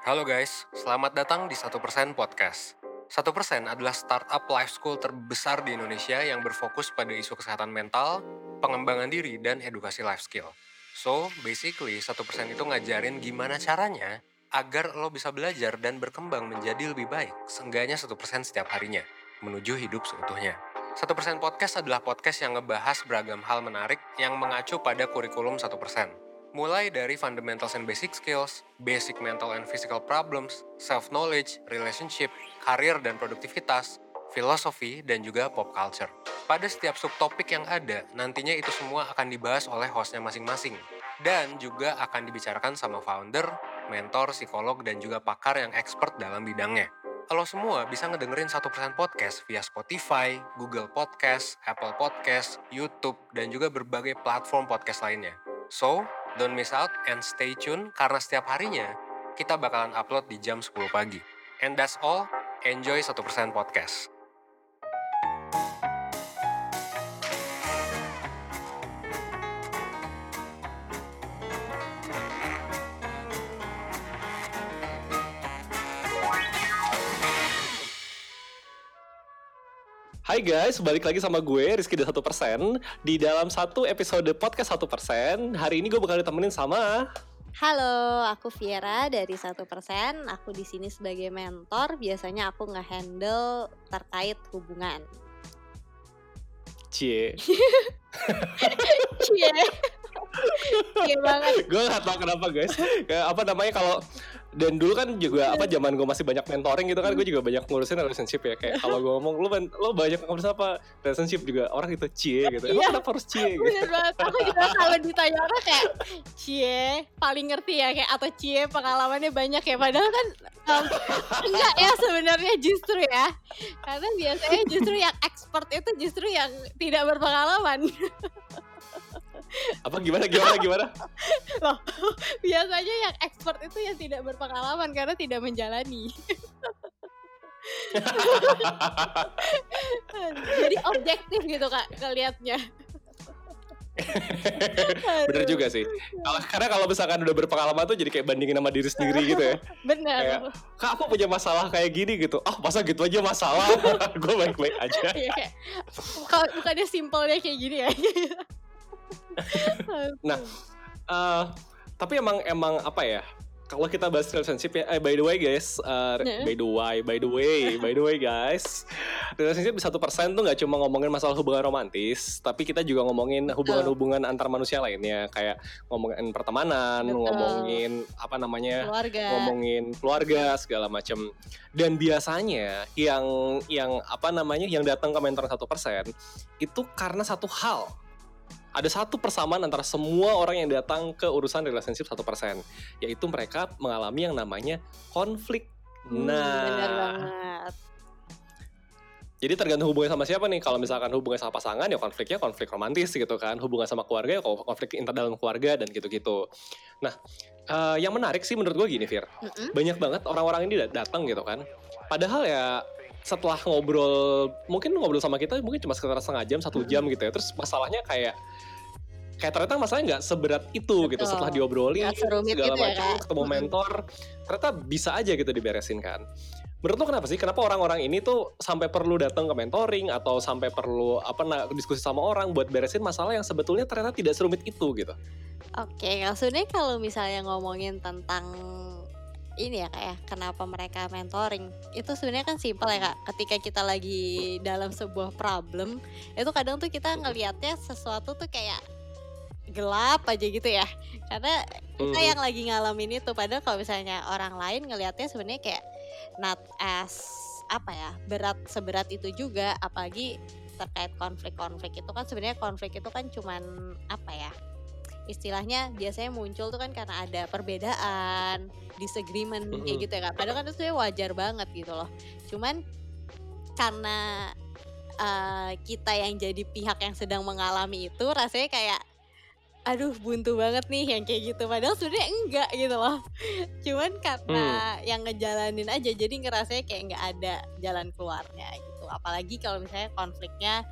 Halo guys, selamat datang di 1% Podcast. 1% adalah startup life school terbesar di Indonesia yang berfokus pada isu kesehatan mental, pengembangan diri, dan edukasi life skill. So, basically 1% itu ngajarin gimana caranya agar lo bisa belajar dan berkembang menjadi lebih baik, seenggaknya 1% setiap harinya, menuju hidup seutuhnya. 1% Podcast adalah podcast yang ngebahas beragam hal menarik yang mengacu pada kurikulum 1%. Mulai dari fundamentals and basic skills, basic mental and physical problems, self-knowledge, relationship, karir dan produktivitas, filosofi, dan juga pop culture. Pada setiap subtopik yang ada, nantinya itu semua akan dibahas oleh hostnya masing-masing. Dan juga akan dibicarakan sama founder, mentor, psikolog, dan juga pakar yang expert dalam bidangnya. Kalau semua bisa ngedengerin 1% podcast via Spotify, Google Podcast, Apple Podcast, YouTube, dan juga berbagai platform podcast lainnya. So, don't miss out and stay tune karena setiap harinya kita bakalan upload di jam 10 pagi. And that's all, enjoy 1% podcast. Hai guys, balik lagi sama gue Rizky dari 1% Di dalam satu episode podcast 1% Hari ini gue bakal ditemenin sama Halo, aku Viera dari satu persen. Aku di sini sebagai mentor. Biasanya aku nge-handle terkait hubungan. Cie Cie, cie banget. Gue gak tau kenapa guys Apa namanya kalau dan dulu kan juga apa zaman gue masih banyak mentoring gitu kan gue juga banyak ngurusin relationship ya kayak kalau gue ngomong lu ben- lo banyak ngurusin apa relationship juga orang itu cie gitu Iya. kenapa harus cie gitu Bener banget. Aku juga kalau ditanya orang kayak cie paling ngerti ya kayak atau cie pengalamannya banyak ya. Padahal kan um, enggak ya sebenarnya justru ya. Karena biasanya justru yang expert itu justru yang tidak berpengalaman. apa gimana gimana gimana Loh, biasanya yang expert itu yang tidak berpengalaman karena tidak menjalani. Jadi objektif gitu kak ngelihatnya. bener juga sih kalau karena kalau misalkan udah berpengalaman tuh jadi kayak bandingin sama diri sendiri gitu ya Bener. Kayak, kak aku punya masalah kayak gini gitu ah masa gitu aja masalah gue baik-baik aja Iya bukan bukannya simpelnya kayak gini ya. Nah, Eh, tapi emang emang apa ya kalau kita bahas relationship ya, eh by the way guys, eh, Nah. by the way, by the way, by the way guys, relationship satu persen tuh nggak cuma ngomongin masalah hubungan romantis, tapi kita juga ngomongin hubungan-hubungan antar manusia lainnya, kayak ngomongin pertemanan, Betul. ngomongin apa namanya, Keluarga. ngomongin keluarga segala macam dan biasanya yang yang apa namanya yang datang ke mentor satu persen itu karena satu hal ada satu persamaan antara semua orang yang datang ke urusan relationship satu persen yaitu mereka mengalami yang namanya konflik Hmm, nah banget. jadi tergantung hubungannya sama siapa nih kalau misalkan hubungannya sama pasangan ya konfliknya konflik romantis gitu kan hubungan sama keluarga ya konflik inter dalam keluarga dan gitu-gitu nah eh, yang menarik sih menurut gue gini Fir Mm-mm. banyak banget orang-orang ini dat- datang gitu kan. Padahal ya setelah ngobrol, mungkin ngobrol sama kita mungkin cuma sekitar setengah jam, satu jam gitu ya. Terus masalahnya kayak kayak ternyata masalahnya nggak seberat itu gitu Betul. setelah diobrolin segala gitu ya, macam Kak. ketemu mentor ternyata bisa aja gitu diberesin kan menurut lo kenapa sih kenapa orang-orang ini tuh sampai perlu datang ke mentoring atau sampai perlu apa nah, diskusi sama orang buat beresin masalah yang sebetulnya ternyata tidak serumit itu gitu Oke, maksudnya kalau misalnya ngomongin tentang ini ya kayak kenapa mereka mentoring. Itu sebenarnya kan simpel ya kak. Ketika kita lagi dalam sebuah problem itu kadang tuh kita ngelihatnya sesuatu tuh kayak gelap aja gitu ya. Karena kita Hmm. yang lagi ngalamin itu. Padahal kalau misalnya orang lain ngelihatnya sebenarnya kayak not as apa ya berat seberat itu juga. Apalagi terkait konflik-konflik itu kan sebenarnya konflik itu kan cuman apa ya istilahnya biasanya muncul tuh kan karena ada perbedaan disagreement kayak Mm-mm. gitu ya kak. Padahal kan itu sebenarnya wajar banget gitu loh. Cuman karena eh, kita yang jadi pihak yang sedang mengalami itu rasanya kayak aduh buntu banget nih yang kayak gitu. Padahal sebenarnya enggak gitu loh. Cuman karena yang ngejalanin aja jadi ngerasanya kayak nggak ada jalan keluarnya gitu. Apalagi kalau misalnya konfliknya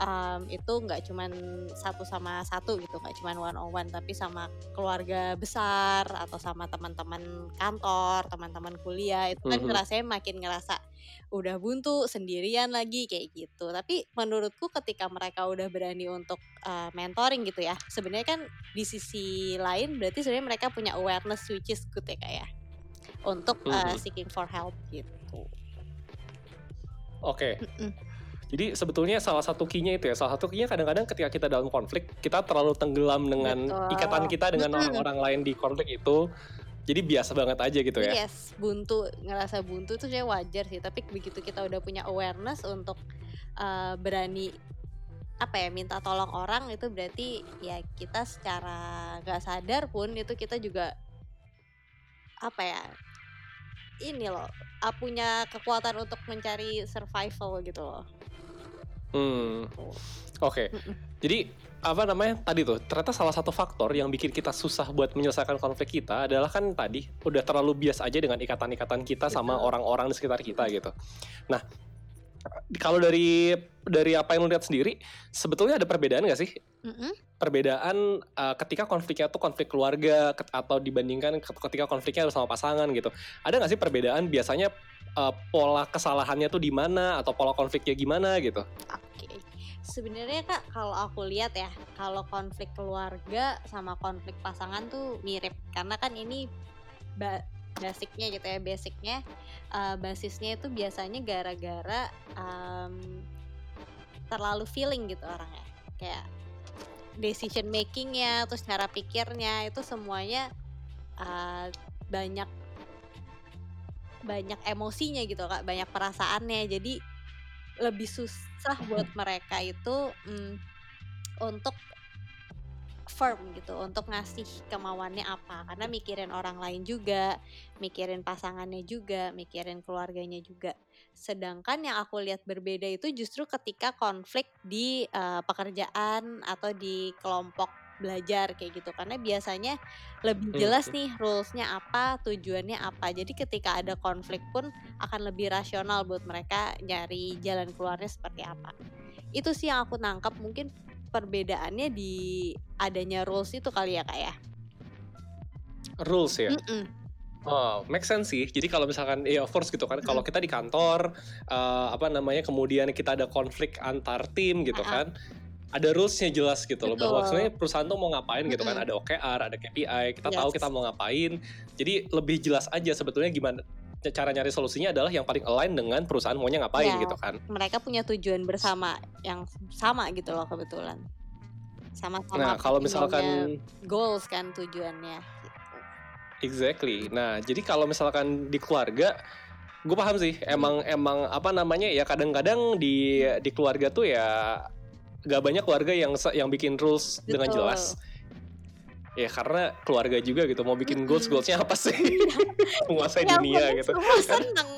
um, itu nggak cuman satu sama satu gitu nggak cuman one on one tapi sama keluarga besar atau sama teman-teman kantor teman-teman kuliah itu kan ngerasanya makin ngerasa udah buntu sendirian lagi kayak gitu. Tapi menurutku ketika mereka udah berani untuk uh, mentoring gitu ya sebenarnya kan di sisi lain berarti sebenarnya mereka punya awareness which is good ya kayak untuk uh, seeking for help gitu. Oke. Mm-mm. Jadi sebetulnya salah satu key-nya itu ya, salah satu key-nya kadang-kadang ketika kita dalam konflik, kita terlalu tenggelam dengan Betul. ikatan kita dengan orang-orang lain di konflik itu. Jadi biasa banget aja gitu ya. Yes, buntu ngerasa buntu itu saya wajar sih. Tapi begitu kita udah punya awareness untuk uh, berani apa ya minta tolong orang itu berarti ya kita secara nggak sadar pun itu kita juga apa ya ini loh uh, punya kekuatan untuk mencari survival gitu loh. Hmm. Oke. Mm-mm. Jadi apa namanya tadi tuh ternyata salah satu faktor yang bikin kita susah buat menyelesaikan konflik kita adalah kan tadi udah terlalu bias aja dengan ikatan-ikatan kita sama orang-orang di sekitar kita gitu. Nah kalau dari dari apa yang lu lihat sendiri sebetulnya ada perbedaan nggak sih Mm-mm. perbedaan uh, ketika konfliknya tuh konflik keluarga ket- atau dibandingkan ket- ketika konfliknya sama pasangan gitu ada nggak sih perbedaan biasanya uh, pola kesalahannya tuh di mana atau pola konfliknya gimana gitu sebenarnya kak kalau aku lihat ya, kalau konflik keluarga sama konflik pasangan tuh mirip. Karena kan ini ba basicnya gitu ya, basicnya uh, basisnya itu biasanya gara-gara um, terlalu feeling gitu orangnya, kayak decision makingnya, terus cara pikirnya itu semuanya uh, banyak banyak emosinya gitu kak, banyak perasaannya, jadi lebih susah buat mereka itu mm, untuk firm gitu untuk ngasih kemauannya apa. Karena mikirin orang lain juga mikirin pasangannya juga mikirin keluarganya juga. Sedangkan yang aku lihat berbeda itu justru ketika konflik di eh, pekerjaan atau di kelompok belajar kayak gitu karena biasanya lebih jelas nih rulesnya apa tujuannya apa jadi ketika ada konflik pun akan lebih rasional buat mereka nyari jalan keluarnya seperti apa. Itu sih yang aku nangkap mungkin perbedaannya di adanya rules itu kali ya kak ya. rules ya Mm-mm. Oh, make sense sih. Jadi kalau misalkan ya of course gitu kan, kalau kita di kantor eh, apa namanya kemudian kita ada konflik antar tim gitu kan, ada rulesnya jelas gitu loh bahwa sebenarnya perusahaan tuh mau ngapain gitu kan, ada OKR, ada KPI, kita tahu Yes. kita mau ngapain. Jadi lebih jelas aja sebetulnya gimana cara nyari solusinya adalah yang paling align dengan perusahaan maunya ngapain Ya. gitu kan. Mereka punya tujuan bersama yang sama gitu loh kebetulan. Sama-sama Nah, kalau misalkan goals kan tujuannya. Gitu. Exactly. Nah, jadi kalau misalkan di keluarga, gue paham sih. Emang emang apa namanya ya kadang-kadang di di keluarga tuh ya gak banyak keluarga yang yang bikin rules dengan Betul. jelas. Ya karena keluarga juga gitu mau bikin goals goalsnya apa sih? Menguasai yang dunia gitu. semua seneng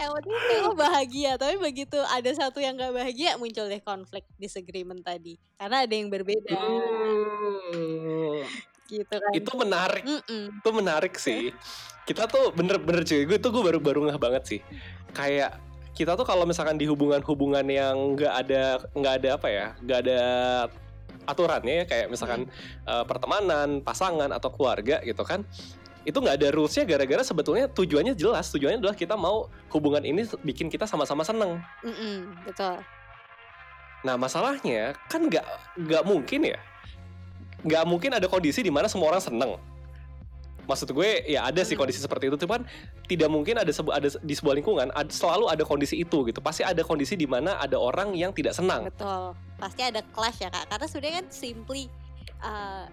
yang penting semua bahagia tapi begitu ada satu yang gak bahagia muncul deh konflik disagreement tadi karena ada yang berbeda Hmm, gitu kan itu menarik. Mm-mm. Itu menarik sih. Kita tuh bener-bener cuy, gue tuh gue baru baru ngeh banget sih. Kayak kita tuh kalau misalkan di hubungan-hubungan yang nggak ada nggak ada apa ya, nggak ada aturannya ya kayak misalkan eh, pertemanan, pasangan atau keluarga gitu kan. Itu nggak ada rulesnya gara-gara sebetulnya tujuannya jelas. Tujuannya adalah kita mau hubungan ini bikin kita sama-sama seneng. Mm-mm, betul Nah masalahnya kan nggak nggak mungkin ya, nggak mungkin ada kondisi di mana semua orang seneng. Maksud gue ya ada sih Hmm. kondisi seperti itu, cuman tidak mungkin ada sebu- ada di sebuah lingkungan ad- selalu ada kondisi itu gitu. Pasti ada kondisi di mana ada orang yang tidak senang. betul pasti ada clash ya kak karena sebenarnya kan simply uh,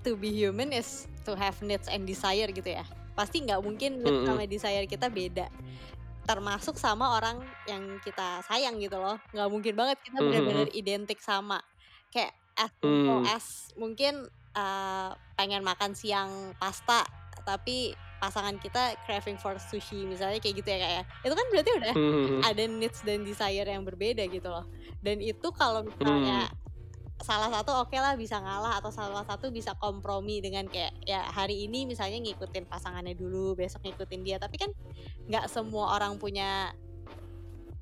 to be human is to have needs and desire gitu ya pasti nggak mungkin needs Mm-mm. sama desire kita beda termasuk sama orang yang kita sayang gitu loh nggak mungkin banget kita benar-benar identik sama kayak as Hmm. as mungkin uh, pengen makan siang pasta tapi pasangan kita craving for sushi misalnya kayak gitu ya kayak itu kan berarti udah Hmm. ada needs dan desire yang berbeda gitu loh dan itu kalau misalnya Hmm. salah satu oke lah bisa ngalah atau salah satu bisa kompromi dengan kayak ya hari ini misalnya ngikutin pasangannya dulu besok ngikutin dia tapi kan nggak semua orang punya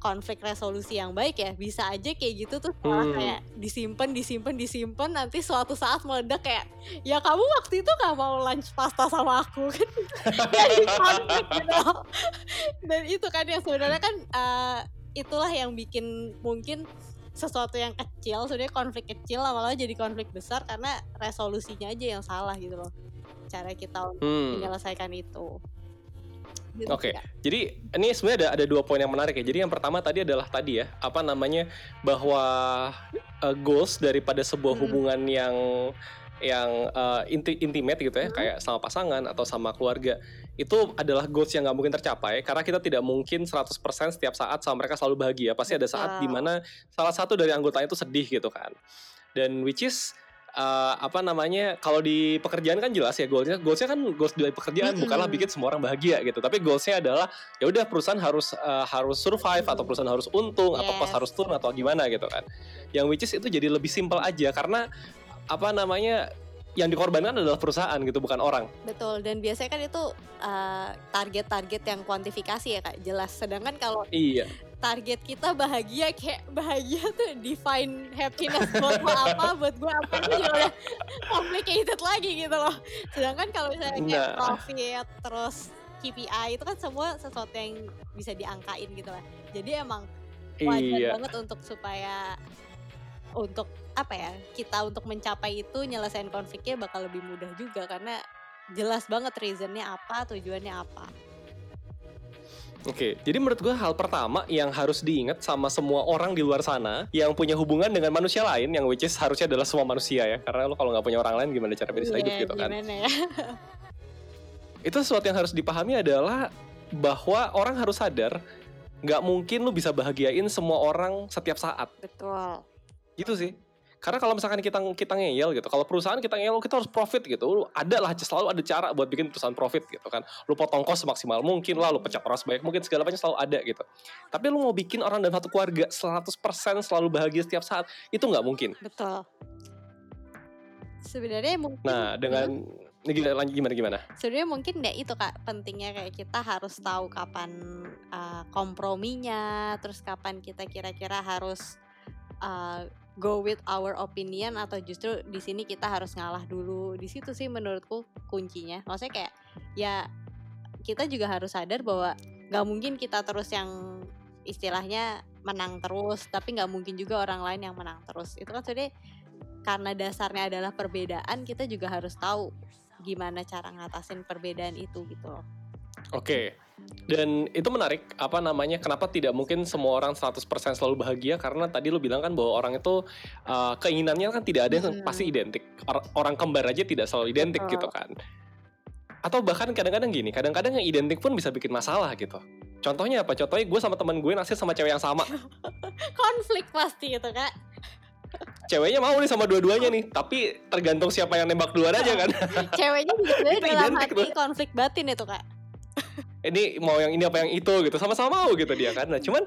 konflik resolusi yang baik ya bisa aja kayak gitu tuh malah Hmm. kayak disimpan disimpan disimpan nanti suatu saat meledak kayak ya kamu waktu itu gak mau lunch pasta sama aku kan jadi konflik gitu dan itu kan yang sebenarnya kan eh, itulah yang bikin mungkin sesuatu yang kecil sebenarnya konflik kecil lama-lama jadi konflik besar karena resolusinya aja yang salah gitu loh cara kita untuk Hmm. menyelesaikan itu Oke. sih, Kak. Jadi ini sebenarnya ada ada dua poin yang menarik ya. Jadi yang pertama tadi adalah tadi ya, apa namanya bahwa uh, goals daripada sebuah Hmm. hubungan yang yang uh, inti, intimate gitu ya, Hmm. kayak sama pasangan atau sama keluarga, itu adalah goals yang nggak mungkin tercapai karena kita tidak mungkin 100% setiap saat sama mereka selalu bahagia. Pasti ada saat Betul. di mana salah satu dari anggotanya itu sedih gitu kan. Dan which is uh, apa namanya kalau di pekerjaan kan jelas ya goalsnya goalsnya kan goals dari pekerjaan Mm-mm. bukanlah bikin semua orang bahagia gitu tapi goalsnya adalah ya udah perusahaan harus uh, harus survive atau perusahaan harus untung atau cost Yes. harus turun atau gimana gitu kan yang which is itu jadi lebih simpel aja karena apa namanya yang dikorbankan adalah perusahaan gitu bukan orang Betul, dan biasanya kan itu uh, target-target yang kuantifikasi ya kak, jelas. Sedangkan kalau iya target kita bahagia, kayak bahagia tuh define happiness buat lo apa, buat gue apa itu juga udah complicated lagi gitu loh. Sedangkan kalau misalnya kayak Nah. profit, terus KPI itu kan semua sesuatu yang bisa diangkain gitu lah. Jadi emang wajar iya banget untuk supaya untuk apa ya kita untuk mencapai itu nyelesain konfliknya bakal lebih mudah juga karena jelas banget reasonnya apa tujuannya apa Oke, jadi menurut gue hal pertama yang harus diingat sama semua orang di luar sana yang punya hubungan dengan manusia lain, yang which is harusnya adalah semua manusia ya, karena lo kalau nggak punya orang lain gimana cara bisa hidup Iya, gitu kan? ya Itu sesuatu yang harus dipahami adalah bahwa orang harus sadar nggak mungkin lu bisa bahagiain semua orang setiap saat, betul gitu sih. Karena kalau misalkan kita kita ngeyel gitu, kalau perusahaan kita ngeyel kita harus profit gitu, lu ada lah selalu ada cara buat bikin perusahaan profit gitu kan. Lu potong kos semaksimal mungkin lah, lu pecat orang sebanyak mungkin segala macam selalu ada gitu. Tapi lu mau bikin orang dalam satu keluarga 100% selalu bahagia setiap saat, itu nggak mungkin. betul sebenarnya mungkin Nah, dengan ini gila- lanjut gimana gimana? sebenarnya mungkin ya itu kak pentingnya kayak kita harus tahu kapan uh, komprominya terus kapan kita kira-kira harus uh, go with our opinion atau justru di sini kita harus ngalah dulu di situ sih menurutku kuncinya maksudnya kayak ya kita juga harus sadar bahwa nggak mungkin kita terus yang istilahnya menang terus tapi nggak mungkin juga orang lain yang menang terus itu kan sebenarnya karena dasarnya adalah perbedaan kita juga harus tahu gimana cara ngatasin perbedaan itu gitu loh. Oke. Dan itu menarik, apa namanya, kenapa tidak mungkin semua orang 100% selalu bahagia karena tadi lu bilang kan bahwa orang itu uh, keinginannya kan tidak ada yang Hmm. pasti identik. Or- orang kembar aja tidak selalu identik Betul. gitu kan. Atau bahkan kadang-kadang gini, kadang-kadang yang identik pun bisa bikin masalah gitu. Contohnya apa? Contohnya gue sama teman gue naksir sama cewek yang sama. Konflik pasti itu kak. Ceweknya mau nih sama dua-duanya nih, tapi tergantung siapa yang nembak duluan aja kan. Ceweknya juga dalam hati tuh. konflik batin itu kak. Ini mau yang ini apa yang itu gitu sama-sama mau gitu dia kan. Nah cuman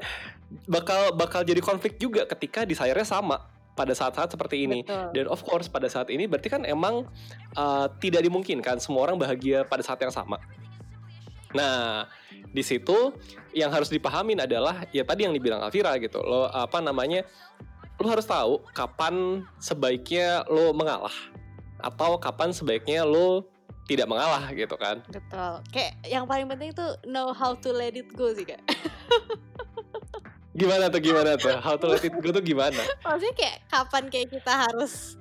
bakal bakal jadi konflik juga ketika desire-nya sama pada saat-saat seperti ini. Betul. dan of course pada saat ini berarti kan emang uh, tidak dimungkinkan semua orang bahagia pada saat yang sama. Nah di situ yang harus dipahamin adalah ya tadi yang dibilang Alvira gitu lo apa namanya lo harus tahu kapan sebaiknya lo mengalah atau kapan sebaiknya lo tidak mengalah gitu kan Betul. Kayak yang paling penting itu know how to let it go sih kak. Gimana tuh gimana tuh? How to let it go tuh gimana? Maksudnya kayak kapan kayak kita harus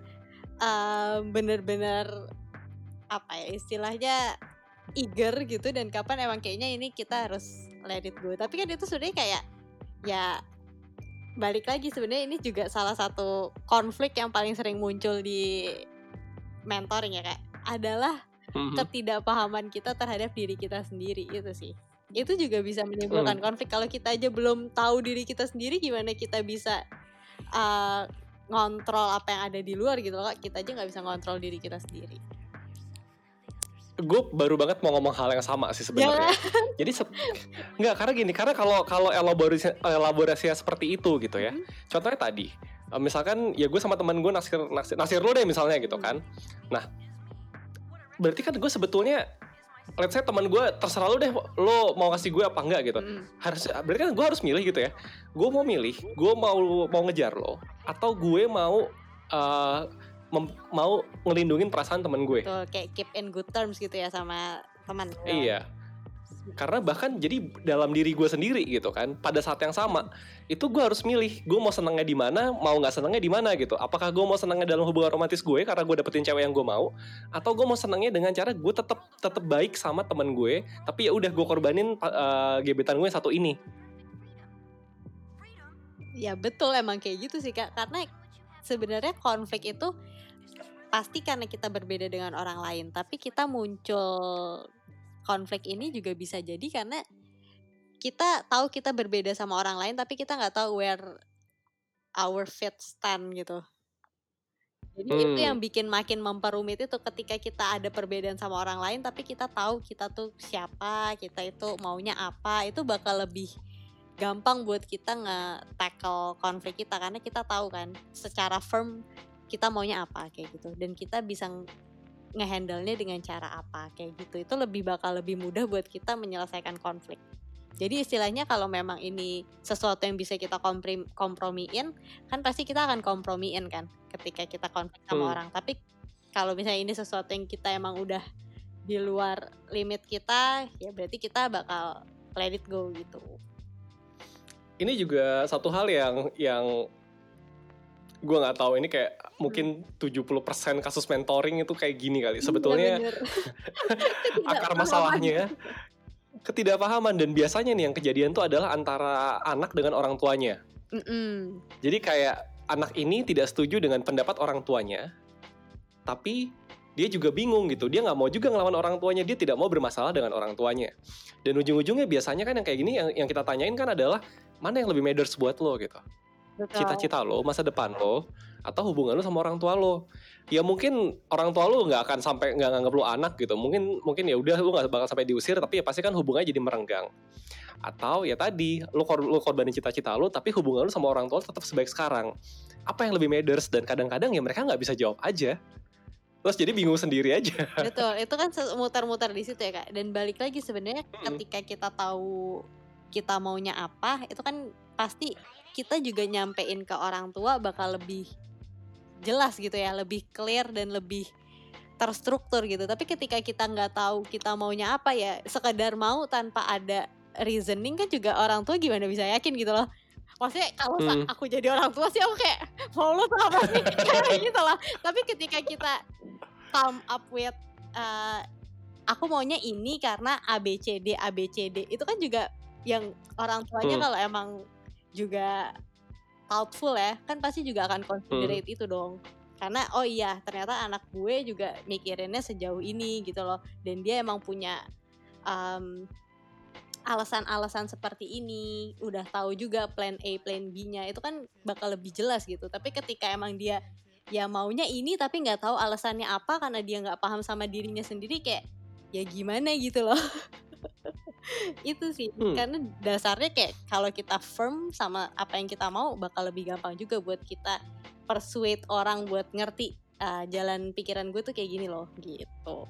eh, bener-bener apa ya istilahnya eager gitu dan kapan emang kayaknya ini kita harus let it go. Tapi kan itu sebenarnya kayak ya balik lagi sebenarnya ini juga salah satu konflik yang paling sering muncul di mentoring ya kak adalah Mhm. ketidakpahaman kita terhadap diri kita sendiri itu sih itu juga bisa menimbulkan Hmm. konflik kalau kita aja belum tahu diri kita sendiri gimana kita bisa uh, ngontrol apa yang ada di luar gitu loh kita aja nggak bisa ngontrol diri kita sendiri Gue baru banget mau ngomong hal yang sama sih sebenarnya. Jadi se- nggak karena gini, karena kalau kalau elaborasi elaborasinya seperti itu gitu ya. Mhm. Contohnya tadi, eh, misalkan ya gue sama teman gue naksir, naksir naksir lo deh misalnya gitu kan. Nah, berarti kan gue sebetulnya let's say teman gue terserah lu deh lo mau kasih gue apa enggak gitu Mm. harus berarti kan gue harus milih gitu ya gue mau milih gue mau mau ngejar lo atau gue mau eh, mem- mau ngelindungin perasaan teman gue Betul, kayak keep in good terms gitu ya sama teman. iya karena bahkan jadi dalam diri gue sendiri gitu kan pada saat yang sama itu gue harus milih gue mau senangnya di mana mau nggak senangnya di mana gitu. Apakah gue mau senangnya dalam hubungan romantis gue karena gue dapetin cewek yang gue mau atau gue mau senangnya dengan cara gue tetap tetap baik sama teman gue tapi ya udah gue korbanin eh, gebetan gue satu ini. Ya betul emang kayak gitu sih kak. Karena sebenarnya konflik itu pasti karena kita berbeda dengan orang lain tapi kita muncul konflik ini juga bisa jadi karena kita tahu kita berbeda sama orang lain tapi kita nggak tahu where our feet stand gitu jadi itu Hmm. yang bikin makin memperumit itu ketika kita ada perbedaan sama orang lain tapi kita tahu kita tuh siapa kita itu maunya apa itu bakal lebih gampang buat kita nge-tackle konflik kita karena kita tahu kan secara firm kita maunya apa kayak gitu dan kita bisa ngehandle-nya dengan cara apa kayak gitu. Itu lebih bakal lebih mudah buat kita menyelesaikan konflik. Jadi istilahnya kalau memang ini sesuatu yang bisa kita komprim- kompromiin kan pasti kita akan kompromiin kan ketika kita konflik sama Hmm. orang. Tapi kalau misalnya ini sesuatu yang kita emang udah di luar limit kita ya berarti kita bakal let it go gitu. Ini juga satu hal yang yang gue nggak tahu ini kayak mungkin 70% kasus mentoring itu kayak gini kali. Sebetulnya Bener-bener. akar masalahnya ketidakpahaman. Dan biasanya nih yang kejadian tuh adalah antara anak dengan orang tuanya. Jadi kayak anak ini tidak setuju dengan pendapat orang tuanya tapi dia juga bingung gitu. Dia nggak mau juga ngelawan orang tuanya. Dia tidak mau bermasalah dengan orang tuanya. Dan ujung-ujungnya biasanya kan yang kayak gini yang, yang kita tanyain kan adalah mana yang lebih matters buat lo? gitu. Cita-cita lo, masa depan lo, atau hubungan lo sama orang tua lo. Ya mungkin orang tua lo nggak akan sampai nggak nganggap lo anak gitu. Mungkin mungkin ya udah lo nggak bakal sampai diusir, tapi ya pasti kan hubungannya jadi merenggang. Atau ya tadi lo kor lo korbanin cita-cita lo, tapi hubungan lo sama orang tua lo tetap sebaik sekarang. Apa yang lebih matters dan kadang-kadang ya mereka nggak bisa jawab aja. Terus jadi bingung sendiri aja. Betul, itu kan muter-muter di situ ya kak. Dan balik lagi sebenarnya Mm-mm. ketika kita tahu kita maunya apa, itu kan pasti kita juga nyampein ke orang tua bakal lebih jelas gitu ya, lebih clear dan lebih terstruktur gitu. Tapi ketika kita nggak tahu kita maunya apa ya, sekedar mau tanpa ada reasoning kan juga orang tua gimana bisa yakin gitu loh. Maksudnya kalau Hmm. aku jadi orang tua sih aku kayak mau lu tuh apa sih kayak gitu loh. Tapi ketika kita come up with uh, aku maunya ini karena ABCD ABCD itu kan juga yang orang tuanya Hmm. kalau emang juga thoughtful ya kan pasti juga akan considerate itu dong. Karena oh iya ternyata anak gue juga mikirinnya sejauh ini gitu loh. Dan dia emang punya um, alasan-alasan seperti ini udah tahu juga plan A plan B-nya. Itu kan bakal lebih jelas gitu. Tapi ketika emang dia ya maunya ini tapi nggak tahu alasannya apa karena dia nggak paham sama dirinya sendiri kayak ya gimana gitu loh itu sih Hmm. karena dasarnya kayak kalau kita firm sama apa yang kita mau bakal lebih gampang juga buat kita persuade orang buat ngerti "Ah, jalan pikiran gue tuh kayak gini loh gitu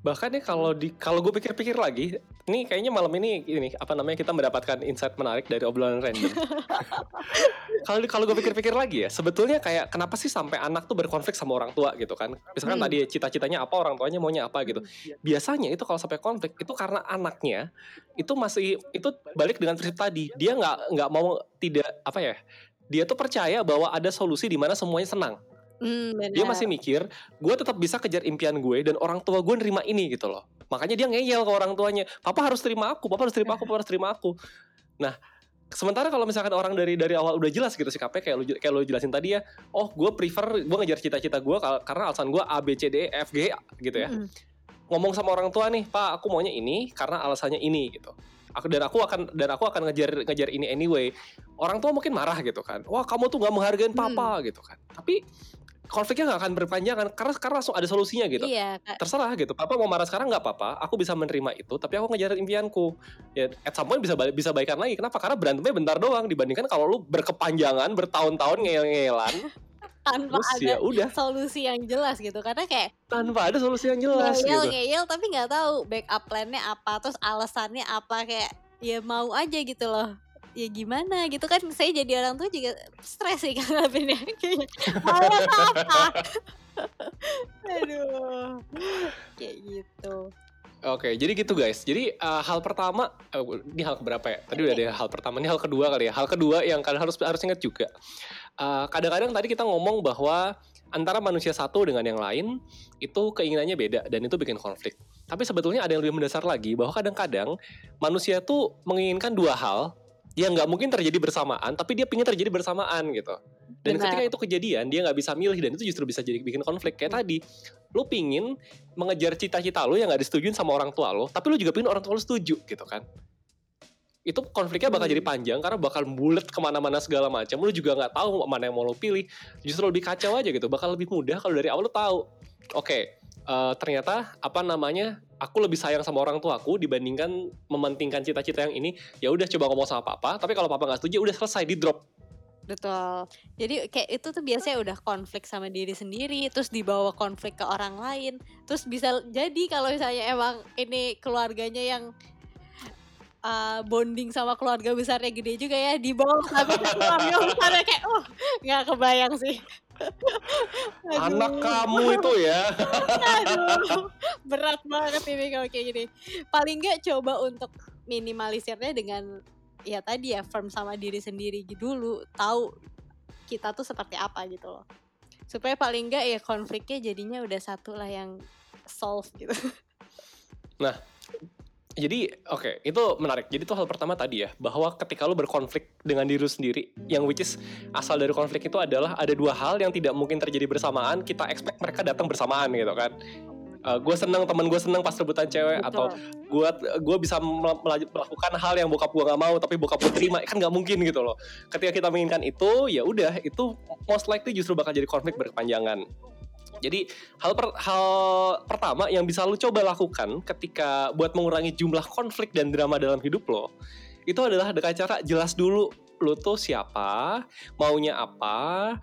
Bahkan nih kalau di kalau gue pikir-pikir lagi, ini kayaknya malam ini ini apa namanya kita mendapatkan insight menarik dari obrolan random. kalau kalau gue pikir-pikir lagi ya, sebetulnya kayak kenapa sih sampai anak tuh berkonflik sama orang tua gitu kan? Misalkan Hmm. tadi cita-citanya apa, orang tuanya maunya apa gitu. Biasanya itu kalau sampai konflik itu karena anaknya itu masih itu balik dengan prinsip tadi. Dia nggak nggak mau tidak apa ya? Dia tuh percaya bahwa ada solusi di mana semuanya senang. Hmm, Dia masih mikir, gue tetap bisa kejar impian gue dan orang tua gue nerima ini gitu loh. Makanya dia ngeyel ke orang tuanya, papa harus terima aku, papa harus terima aku, papa harus terima aku. Nah, sementara kalau misalkan orang dari dari awal udah jelas gitu sikapnya kayak lu kayak lu jelasin tadi ya, oh gue prefer gue ngejar cita-cita gue karena alasan gue A B C D E F G gitu ya. Mm-mm. Ngomong sama orang tua nih, pak aku maunya ini karena alasannya ini gitu. Aku dan aku akan dan aku akan ngejar ngejar ini anyway. Orang tua mungkin marah gitu kan. Wah kamu tuh nggak menghargain papa gitu kan. Tapi konfliknya nggak akan berpanjangan karena karena langsung ada solusinya gitu. Iya Kak. terserah gitu papa mau marah sekarang nggak apa-apa aku bisa menerima itu tapi aku ngejar impianku. Ya at some point bisa bisa baikan lagi. Kenapa? Karena berantemnya bentar doang dibandingkan kalau lu berkepanjangan bertahun-tahun ngeyel-ngeyelan. Tanpa terus ada ya udah. solusi yang jelas gitu karena kayak tanpa ada solusi yang jelas ngeyel gitu. ngeyel tapi nggak tahu backup plan-nya apa terus alasannya apa kayak ya mau aja gitu loh ya gimana gitu kan saya jadi orang tua juga stres sih kan ngadepinnya kayak mau apa aduh kayak gitu Oke, jadi gitu guys. Jadi uh, hal pertama, eh, ini hal keberapa ya? Tadi udah ada hal pertama, ini hal kedua kali ya. Hal kedua yang kalian harus harus ingat juga. Uh, Kadang-kadang tadi kita ngomong bahwa antara manusia satu dengan yang lain itu keinginannya beda dan itu bikin konflik. Tapi sebetulnya ada yang lebih mendasar lagi bahwa kadang-kadang manusia tuh menginginkan dua hal yang nggak mungkin terjadi bersamaan, tapi dia pingin terjadi bersamaan gitu. Dan Benar. ketika itu kejadian, dia nggak bisa milih dan itu justru bisa jadi bikin konflik kayak tadi. Lu pingin mengejar cita-cita lu yang nggak disetujuin sama orang tua lo, tapi lu juga pingin orang tua lu setuju gitu kan. Itu konfliknya bakal Hmm. jadi panjang karena bakal bulet ke mana-mana segala macam. Lu juga nggak tahu mana yang mau lu pilih. Justru lebih kacau aja gitu. Bakal lebih mudah kalau dari awal lu tahu. Oke, eh, ternyata apa namanya? Aku lebih sayang sama orang tuaku dibandingkan mementingkan cita-cita yang ini. Ya udah coba ngomong sama papa. Tapi kalau papa nggak setuju, udah selesai di drop. Betul. Jadi kayak itu tuh biasanya udah konflik sama diri sendiri, terus dibawa konflik ke orang lain. Terus bisa jadi kalau misalnya emang ini keluarganya yang uh, bonding sama keluarga besarnya gede juga ya, dibawa ke keluarga besarnya kayak oh nggak kebayang sih. Aduh. Anak kamu itu ya. Aduh, berat banget ini kalau kayak gini. Paling nggak coba untuk minimalisirnya dengan ya tadi ya firm sama diri sendiri dulu, tahu kita tuh seperti apa gitu loh. Supaya paling nggak ya konfliknya jadinya udah satu lah yang solve gitu. Jadi oke itu menarik. Jadi itu hal pertama tadi ya bahwa ketika lu berkonflik dengan diri sendiri, yang which is asal dari konflik itu adalah ada dua hal yang tidak mungkin terjadi bersamaan. Kita expect mereka datang bersamaan gitu kan. gue seneng temen gue seneng pas rebutan cewek atau gue gue bisa mel- mela- melakukan hal yang bokap gue nggak mau tapi bokap gue terima kan nggak mungkin gitu loh ketika kita menginginkan itu ya udah itu most likely justru bakal jadi konflik berkepanjangan jadi hal per- hal pertama yang bisa lu coba lakukan ketika buat mengurangi jumlah konflik dan drama dalam hidup lo itu adalah dengan cara jelas dulu lu tuh siapa maunya apa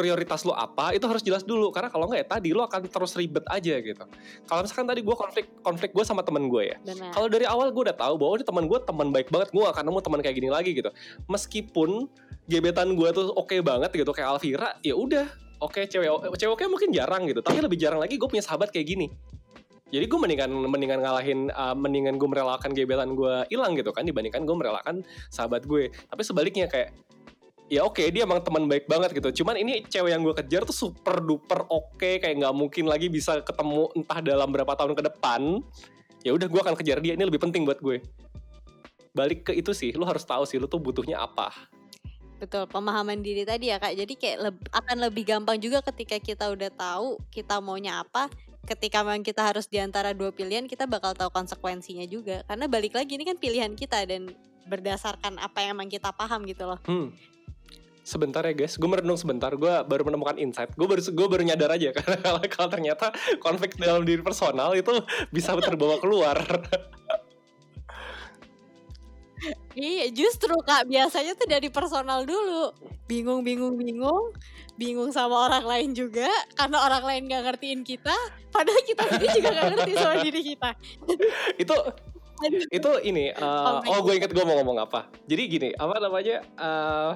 prioritas lo apa itu harus jelas dulu. Karena kalau nggak ya tadi lo akan terus ribet aja gitu. Kalau misalkan tadi gue konflik konflik gue sama temen gue ya kalau dari awal gue udah tahu bahwa ini teman gue teman baik banget gue akan nemu teman kayak gini lagi gitu. Meskipun gebetan gue tuh oke banget gitu kayak Alvira ya udah oke cewek cewek oke mungkin jarang gitu tapi lebih jarang lagi gue punya sahabat kayak gini. Jadi gue mendingan mendingan ngalahin uh, mendingan gue merelakan gebetan gue hilang gitu kan dibandingkan gue merelakan sahabat gue. Tapi sebaliknya kayak ya oke dia emang teman baik banget gitu. Cuman ini cewek yang gue kejar tuh super duper oke kayak nggak mungkin lagi bisa ketemu entah dalam berapa tahun ke depan. Ya udah gue akan kejar dia. Ini lebih penting buat gue. Balik ke itu sih lu harus tahu sih lu tuh butuhnya apa Betul, pemahaman diri tadi ya Kak. Jadi kayak leb- akan lebih gampang juga ketika kita udah tahu kita maunya apa. Ketika memang kita harus di antara dua pilihan, kita bakal tahu konsekuensinya juga. Karena balik lagi ini kan pilihan kita dan berdasarkan apa yang emang kita paham gitu loh. hmm sebentar ya guys gue merenung sebentar gue baru menemukan insight gue baru gue baru nyadar aja karena kalau ternyata konflik dalam diri personal itu bisa terbawa keluar Iya, justru Kak, biasanya tuh dari personal dulu. Bingung, bingung, bingung. Bingung sama orang lain juga karena orang lain gak ngertiin kita, padahal kita sendiri juga gak ngerti sama diri kita. itu itu ini uh, Konflik oh gue inget gue mau ngomong apa jadi gini apa namanya uh,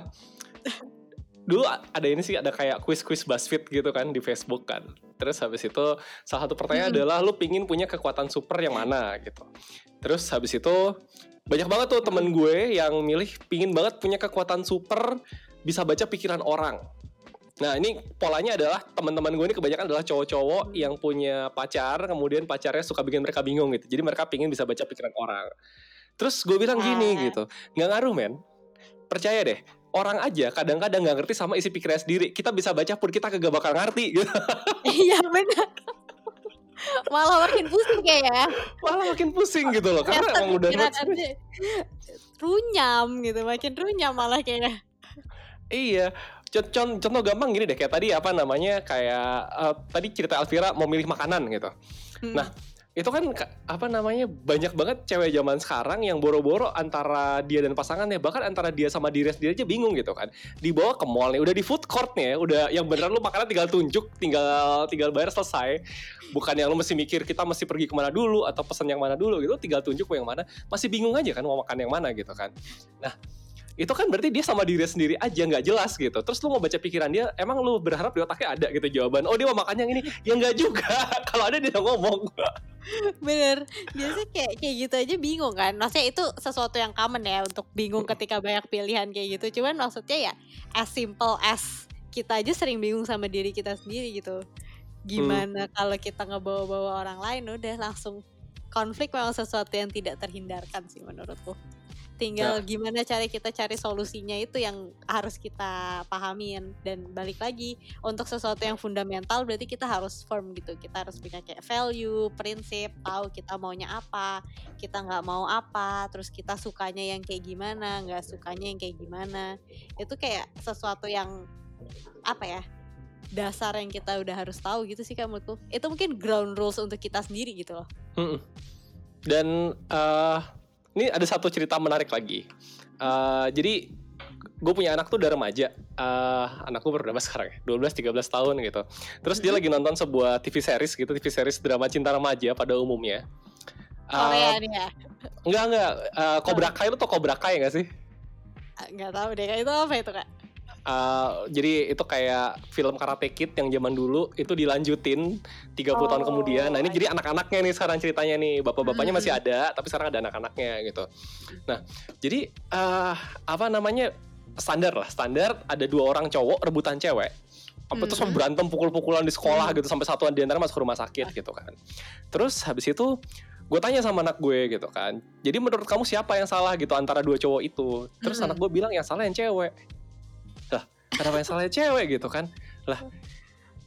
dulu ada ini sih ada kayak quiz-quiz BuzzFeed gitu kan di Facebook kan terus habis itu salah satu pertanyaan Hmm. adalah lu pingin punya kekuatan super yang mana gitu terus habis itu banyak banget tuh temen gue yang milih pingin banget punya kekuatan super bisa baca pikiran orang Nah ini polanya adalah teman-teman gue ini kebanyakan adalah cowok-cowok yang punya pacar, kemudian pacarnya suka bikin mereka bingung gitu. Jadi mereka pingin bisa baca pikiran orang. Terus gue bilang gini Ah. gitu, nggak ngaruh men. Percaya deh, orang aja kadang-kadang nggak ngerti sama isi pikirannya sendiri. Kita bisa baca pun kita kagak bakal ngerti gitu. Iya benar. Malah makin pusing kayaknya. Malah makin pusing gitu loh, karena emang udah runyam gitu, makin runyam malah kayaknya. Iya, Con- con- contoh gampang gini deh, kayak tadi apa namanya, kayak eh, tadi cerita Alvira mau milih makanan gitu. Hmm. Nah, itu kan ka- apa namanya banyak banget cewek zaman sekarang yang boro-boro antara dia dan pasangannya bahkan antara dia sama diri sendiri aja bingung gitu kan. Dibawa ke mall nih udah di food court nih ya, udah yang beneran lu makanan tinggal tunjuk tinggal tinggal bayar selesai. Bukan yang lu mesti mikir kita mesti pergi ke mana dulu atau pesan yang mana dulu gitu tinggal tunjuk yang mana. Masih bingung aja kan mau makan yang mana gitu kan. Nah itu kan berarti dia sama diri sendiri aja nggak jelas gitu terus lu mau baca pikiran dia emang lu berharap di otaknya ada gitu jawaban oh dia mau makan yang ini ya nggak juga kalau ada dia ngomong Bener, biasanya kayak kayak gitu aja bingung kan. Maksudnya itu sesuatu yang common ya untuk bingung ketika banyak pilihan kayak gitu. Cuman maksudnya ya as simple as kita aja sering bingung sama diri kita sendiri gitu. Gimana kalau kita ngebawa-bawa orang lain udah langsung konflik memang sesuatu yang tidak terhindarkan sih menurutku. Tinggal gimana cara kita cari solusinya itu yang harus kita pahamin. Dan balik lagi untuk sesuatu yang fundamental berarti kita harus firm gitu. Kita harus punya kayak value prinsip tahu kita maunya apa kita nggak mau apa terus kita sukanya yang kayak gimana nggak sukanya yang kayak gimana. Itu kayak sesuatu yang apa ya dasar yang kita udah harus tahu gitu sih kamu tuh itu mungkin ground rules untuk kita sendiri gitu loh. Mm-mm. Dan eh, ini ada satu cerita menarik lagi. Eh, jadi gue punya anak tuh udah remaja. Eh, anakku baru berapa sekarang ya? 12-13 tahun gitu. Terus dia Mhm. lagi nonton sebuah TV series gitu, TV series drama cinta remaja pada umumnya. Eh, Korea nih ya enggak enggak Eh, Cobra Kai lu tau Cobra Kai gak sih? Ah, nggak tahu deh itu apa itu kak Eh, jadi itu kayak film Karate Kid yang zaman dulu itu dilanjutin 30 tahun Oh, kemudian. Nah, ini jadi anak-anaknya nih sekarang ceritanya nih. Bapak-bapaknya masih Hmm. ada, tapi sekarang ada anak-anaknya gitu. Nah, jadi eh apa namanya? standar lah, standar ada dua orang cowok rebutan cewek. Apa terus Mhm. berantem pukul-pukulan di sekolah Hmm. gitu sampai satuan di antara masuk rumah sakit gitu kan. Terus habis itu gue tanya sama anak gue gitu kan. Jadi menurut kamu siapa yang salah gitu antara dua cowok itu? Terus Mhm. anak gue bilang yang salah yang cewek. Lah, kenapa yang salah yang cewek gitu kan? Lah,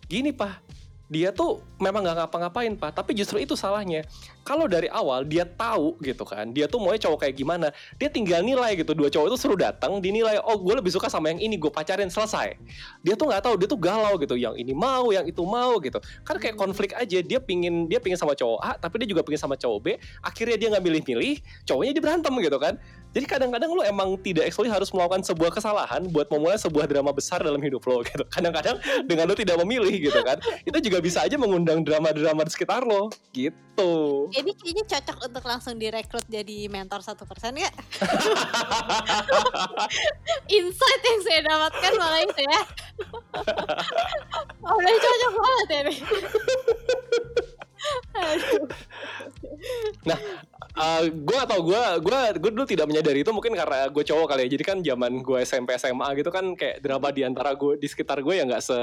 gini pak, dia tuh memang nggak ngapa-ngapain pak, tapi justru itu salahnya. Kalau dari awal dia tahu gitu kan, dia tuh maunya cowok kayak gimana, dia tinggal nilai gitu. Dua cowok itu suruh datang, dinilai, oh gue lebih suka sama yang ini, gue pacarin selesai. Dia tuh nggak tahu, dia tuh galau gitu, yang ini mau, yang itu mau gitu. Kan kayak konflik aja, dia pingin dia pingin sama cowok A, tapi dia juga pingin sama cowok B. Akhirnya dia nggak milih-milih, cowoknya dia berantem gitu kan. Jadi kadang-kadang lu emang tidak actually harus melakukan sebuah kesalahan buat memulai sebuah drama besar dalam hidup lo gitu. Kadang-kadang dengan lu tidak memilih gitu kan, itu juga bisa aja mengundang drama-drama di sekitar lo gitu. ini kayaknya cocok untuk langsung direkrut jadi mentor satu persen ya insight yang saya dapatkan malah itu ya oh, udah cocok banget ya nih Aduh. gue gak tau gue gue gue dulu tidak menyadari itu mungkin karena gue cowok kali ya. Jadi kan zaman gue SMP SMA gitu kan kayak drama di antara gue di sekitar gue ya nggak se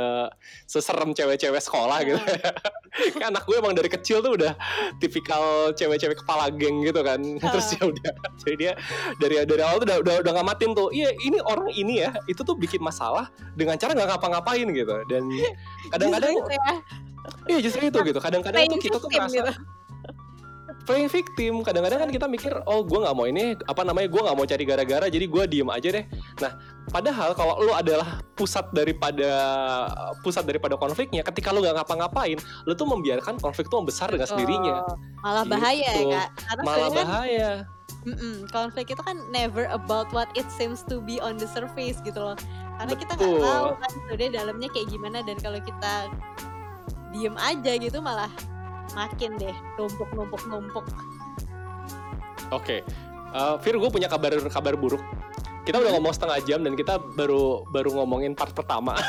seserem cewek-cewek sekolah gitu. Kan anak gue emang dari kecil tuh udah tipikal cewek-cewek kepala geng gitu kan. Terus ya udah jadi dia dari dari awal tuh udah udah, udah ngamatin tuh. Iya ini orang ini ya itu tuh bikin masalah dengan cara nggak ngapa-ngapain gitu. Dan kadang-kadang ya, iya justru itu gitu. Kadang-kadang tuh kita tuh merasa gitu. playing victim kadang-kadang kan kita mikir oh gue nggak mau ini apa namanya gue nggak mau cari gara-gara jadi gue diem aja deh. Nah padahal kalau lu adalah pusat daripada pusat daripada konfliknya ketika lu nggak ngapa-ngapain lu tuh membiarkan konflik tuh membesar dengan sendirinya. Oh, malah bahaya Gitu. ya kak. Karena malah kan bahaya. Mm-mm, konflik itu kan never about what it seems to be on the surface gitu loh. Karena kita nggak Betul. tahu kan sebenarnya dalamnya kayak gimana dan kalau kita diem aja gitu malah makin deh numpuk numpuk numpuk. Oke Eh, Fir gue punya kabar kabar buruk kita udah ngomong setengah jam dan kita baru baru ngomongin part pertama.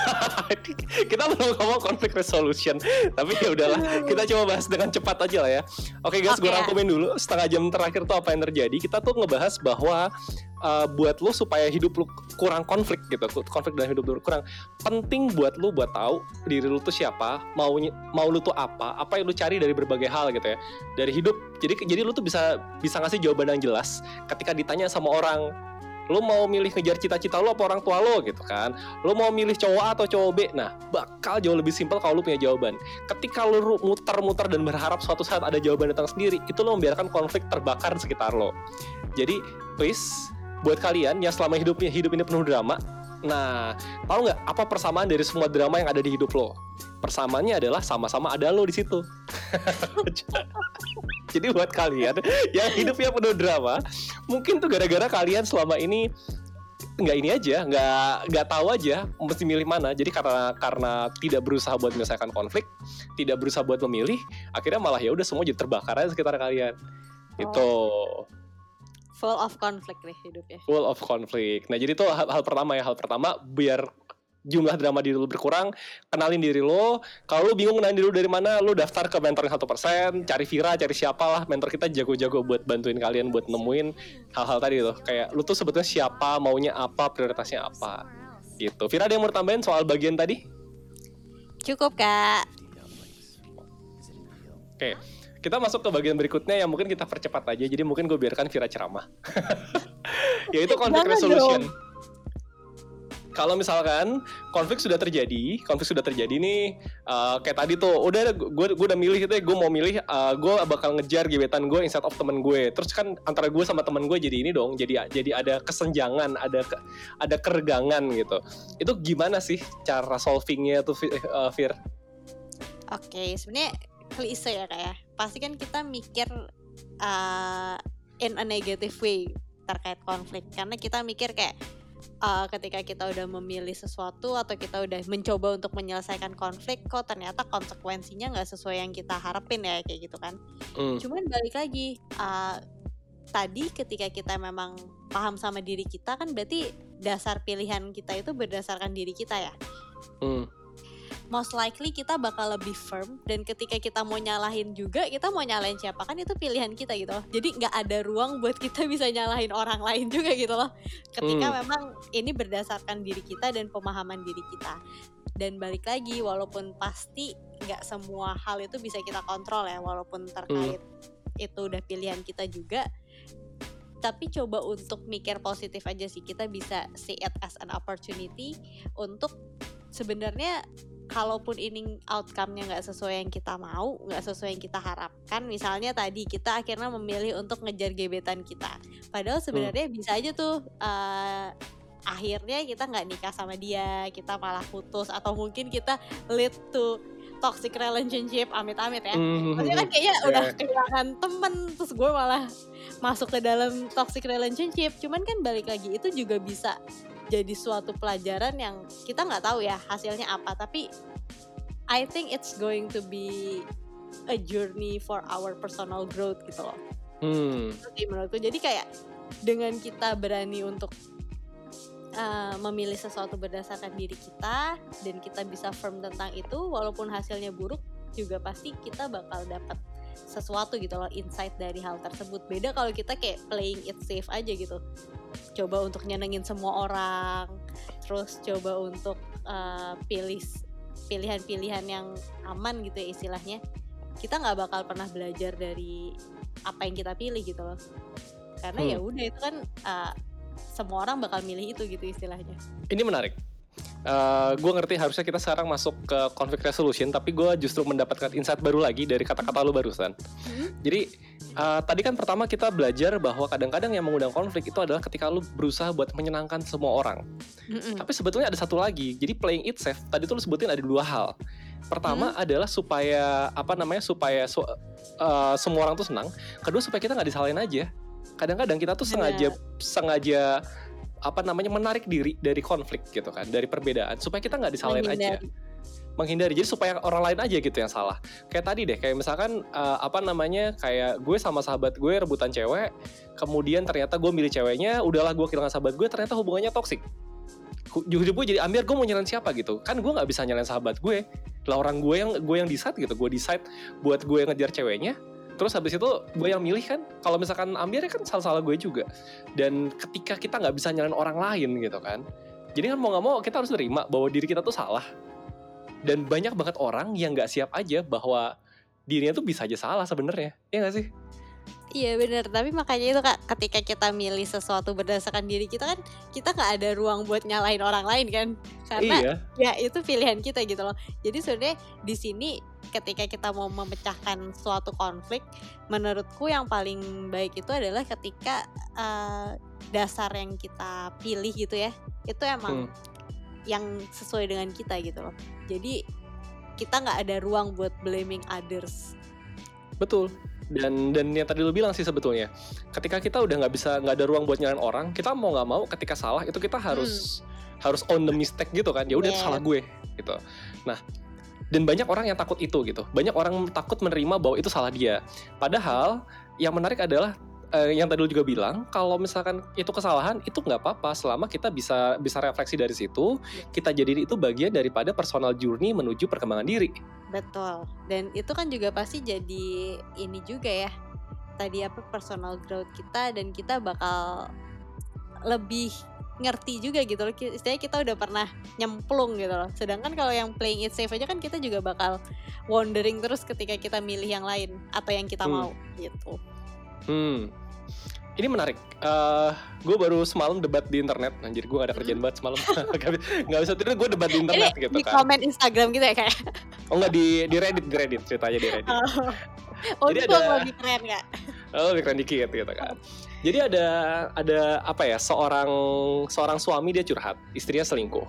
Kita belum ngomong conflict resolution. Tapi ya udahlah kita coba bahas dengan cepat aja lah ya. Oke guys gue Oke. rangkumin dulu. Setengah jam terakhir tuh apa yang terjadi? Kita tuh ngebahas bahwa uh, buat lu supaya hidup lu kurang konflik gitu konflik dalam hidup lu kurang penting buat lu buat tahu diri lu tuh siapa mau mau lu tuh apa apa yang lu cari dari berbagai hal gitu ya dari hidup. Jadi jadi lu tuh bisa bisa ngasih jawaban yang jelas ketika ditanya sama orang lu mau milih ngejar cita-cita lu apa orang tua lu gitu kan? Lu mau milih cowok A atau cowok B? Nah bakal jauh lebih simpel kalau lu punya jawaban. Ketika ru- muter-muter dan berharap suatu saat ada jawaban datang sendiri itu lu membiarkan konflik terbakar di sekitar lo jadi please buat kalian yang selama hidupnya hidup ini penuh drama nah tahu nggak apa persamaan dari semua drama yang ada di hidup lo? Persamaannya adalah sama-sama ada lo di situ Jadi buat kalian yang hidupnya penuh drama, mungkin tuh gara-gara kalian selama ini nggak ini aja, nggak nggak tahu aja mesti milih mana. Jadi karena karena tidak berusaha buat menyelesaikan konflik, tidak berusaha buat memilih, akhirnya malah ya udah semua jadi terbakar aja sekitar kalian. Itu full of conflict nih hidupnya. full of conflict. Nah jadi itu hal, hal pertama ya, hal pertama biar jumlah drama diri lu berkurang, kenalin diri lu. Kalau lu bingung kenalin diri lu dari mana, lu daftar ke mentoring satu persen, cari Vira, cari siapa lah. Mentor kita jago-jago buat bantuin kalian buat nemuin hal-hal tadi tuh. Kayak lu tuh sebetulnya siapa, maunya apa, prioritasnya apa. Gitu. Vira ada yang mau tambahin soal bagian tadi? Cukup kak. Oke. Kita masuk ke bagian berikutnya yang mungkin kita percepat aja. Jadi mungkin gue biarkan Vira ceramah. Yaitu conflict Jangan resolution. dong. Kalau misalkan konflik sudah terjadi, konflik sudah terjadi nih, uh, kayak tadi tuh, udah gue gue udah milih gitu ya, gue mau milih, uh, gue bakal ngejar gebetan gue instead of temen gue. Terus kan antara gue sama temen gue jadi ini dong, jadi jadi ada kesenjangan, ada ke- ada keregangan gitu. Itu gimana sih cara solvingnya tuh, uh, Fir? Oke, sebenarnya klise ya kak ya. Pasti kan kita mikir uh, in a negative way terkait konflik, karena kita mikir kayak uh, ketika kita udah memilih sesuatu atau kita udah mencoba untuk menyelesaikan konflik, kok ternyata konsekuensinya nggak sesuai yang kita harapin ya kayak gitu kan. Hmm. Cuman balik lagi, uh, tadi ketika kita memang paham sama diri kita kan berarti dasar pilihan kita itu berdasarkan diri kita ya. Hmm. Most likely kita bakal lebih firm dan ketika kita mau nyalahin juga kita mau nyalahin siapa kan itu pilihan kita gitu loh. Jadi nggak ada ruang buat kita bisa nyalahin orang lain juga gitu loh. Ketika Hmm. memang ini berdasarkan diri kita dan pemahaman diri kita. Dan balik lagi walaupun pasti nggak semua hal itu bisa kita kontrol ya walaupun terkait itu udah pilihan kita juga tapi coba untuk mikir positif aja sih kita bisa see it as an opportunity untuk sebenarnya kalaupun ini outcome-nya nggak sesuai yang kita mau nggak sesuai yang kita harapkan misalnya tadi kita akhirnya memilih untuk ngejar gebetan kita padahal sebenarnya bisa aja tuh eh, akhirnya kita nggak nikah sama dia kita malah putus atau mungkin kita lead to toxic relationship amit-amit ya Hmm. Maksudnya kan kayaknya Oke. udah kehilangan temen Terus gue malah masuk ke dalam toxic relationship Cuman kan balik lagi itu juga bisa jadi suatu pelajaran yang kita nggak tahu ya hasilnya apa. Tapi I think it's going to be a journey for our personal growth gitu loh. Hmm. Menurutku. Jadi kayak dengan kita berani untuk uh, memilih sesuatu berdasarkan diri kita dan kita bisa firm tentang itu walaupun hasilnya buruk juga pasti kita bakal dapat sesuatu gitu loh insight dari hal tersebut. Beda kalau kita kayak playing it safe aja gitu. Coba untuk nyenengin semua orang terus coba untuk uh, pilih pilihan-pilihan yang aman gitu ya istilahnya. Kita nggak bakal pernah belajar dari apa yang kita pilih gitu loh. Karena Hmm. ya udah itu kan uh, semua orang bakal milih itu gitu istilahnya. Ini menarik. Gue ngerti harusnya kita sekarang masuk ke conflict resolution, tapi gue justru mendapatkan insight baru lagi dari kata-kata lu barusan. Hmm. Jadi uh, tadi kan pertama kita belajar bahwa kadang-kadang yang mengundang konflik itu adalah ketika lu berusaha buat menyenangkan semua orang. Mm-mm. Tapi sebetulnya ada satu lagi. Jadi playing it safe tadi tuh lu sebutin ada dua hal. Pertama adalah supaya apa namanya supaya su- uh, semua orang tuh senang. Kedua supaya kita nggak disalahin aja. Kadang-kadang kita tuh sengaja sengaja apa namanya menarik diri dari konflik gitu kan, dari perbedaan supaya kita nggak disalahin aja. Menghindari. jadi supaya orang lain aja gitu yang salah. Kayak tadi deh kayak misalkan uh, apa namanya kayak gue sama sahabat gue rebutan cewek kemudian ternyata gue milih ceweknya udahlah gue kehilangan sahabat gue ternyata hubungannya toksik jujur gue jadi ambil gue mau nyalain siapa gitu. Kan gue nggak bisa nyalain sahabat gue. Lah orang gue yang gue yang decide gitu. Gue decide buat gue yang ngejar ceweknya terus habis itu gue yang milih kan kalau misalkan ambil ya kan salah-salah gue juga. Dan ketika kita nggak bisa nyalain orang lain gitu kan jadi kan mau nggak mau kita harus terima bahwa diri kita tuh salah. Dan banyak banget orang yang nggak siap aja bahwa dirinya tuh bisa aja salah sebenarnya. Ya nggak sih Iya bener, tapi makanya itu kak ketika kita milih sesuatu berdasarkan diri kita kan kita nggak ada ruang buat nyalahin orang lain kan karena iya ya itu pilihan kita gitu loh. Jadi sebenarnya di sini ketika kita mau memecahkan suatu konflik, menurutku yang paling baik itu adalah ketika eh, dasar yang kita pilih gitu ya, itu emang Hmm. yang sesuai dengan kita gitu loh. Jadi kita nggak ada ruang buat blaming others. betul dan dan yang tadi lu bilang sih sebetulnya ketika kita udah nggak bisa nggak ada ruang buat nyalain orang kita mau nggak mau ketika salah itu kita harus harus on the mistake gitu kan ya udah Yes. salah gue gitu. Nah dan banyak orang yang takut itu gitu. Banyak orang takut menerima bahwa itu salah dia. Padahal yang menarik adalah eh, yang tadi lu juga bilang kalau misalkan itu kesalahan itu nggak apa-apa selama kita bisa bisa refleksi dari situ kita jadiin itu bagian daripada personal journey menuju perkembangan diri Betul. Dan itu kan juga pasti jadi ini juga ya. Tadi apa personal growth kita dan kita bakal lebih ngerti juga gitu loh. Istilahnya kita udah pernah nyemplung gitu loh. Sedangkan kalau yang playing it safe aja kan kita juga bakal wondering terus ketika kita milih yang lain atau yang kita Hmm. mau gitu. Hmm. Ini menarik. Eh, gue baru semalam debat di internet. Anjir, gue gak ada kerjaan banget semalam. Gak bi- Gak bisa tidur, gue debat di internet Ini gitu di kan. komen Instagram gitu ya kayak. Oh enggak di di Reddit, di Reddit ceritanya di Reddit. oh Jadi itu ada- lebih keren gak? Oh, lebih keren dikit gitu kan. Jadi ada ada apa ya? Seorang seorang suami dia curhat, istrinya selingkuh.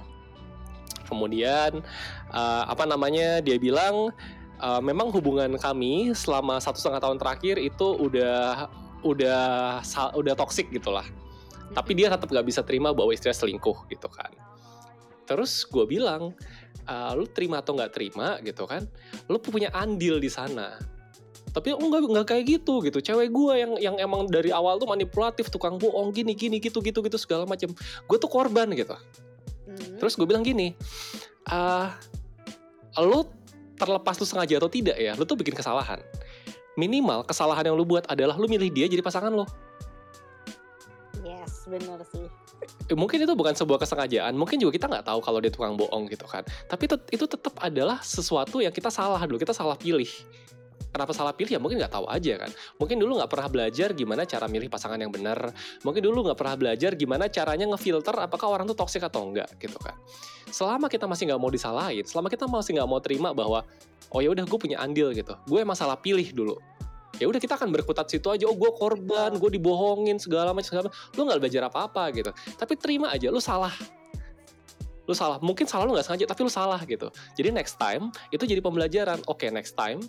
Kemudian eh, apa namanya? Dia bilang eh, memang hubungan kami selama satu setengah tahun terakhir itu udah udah udah toksik gitulah. Tapi dia tetap gak bisa terima bahwa istrinya selingkuh gitu kan. Terus gue bilang, "Ah, lu terima atau nggak terima gitu kan? Lu punya andil di sana. Tapi oh, nggak nggak kayak gitu gitu. Cewek gue yang yang emang dari awal tuh manipulatif, tukang bohong gini gini gitu gitu gitu segala macem. Gue tuh korban gitu. Terus gue bilang gini, ah, lu terlepas lu sengaja atau tidak ya, lu tuh bikin kesalahan. Minimal kesalahan yang lu buat adalah lu milih dia jadi pasangan lo. Yes, bener sih. Eh, mungkin itu bukan sebuah kesengajaan mungkin juga kita nggak tahu kalau dia tukang bohong gitu kan. Tapi tet- itu tetap adalah sesuatu yang kita salah dulu kita salah pilih. Kenapa salah pilih? Ya mungkin nggak tahu aja kan. Mungkin dulu nggak pernah belajar gimana cara milih pasangan yang benar mungkin dulu nggak pernah belajar gimana caranya ngefilter apakah orang tuh toksik atau enggak gitu kan. Selama kita masih nggak mau disalahin selama kita masih nggak mau terima bahwa oh ya udah gue punya andil gitu. Gue emang salah pilih dulu. Ya udah kita akan berkutat situ aja. Oh gue korban gue dibohongin segala macam segala macam. Lu nggak belajar apa apa gitu. Tapi terima aja lu salah. Lu salah. Mungkin salah lu nggak sengaja tapi lu salah gitu. Jadi next time itu jadi pembelajaran. Oke next time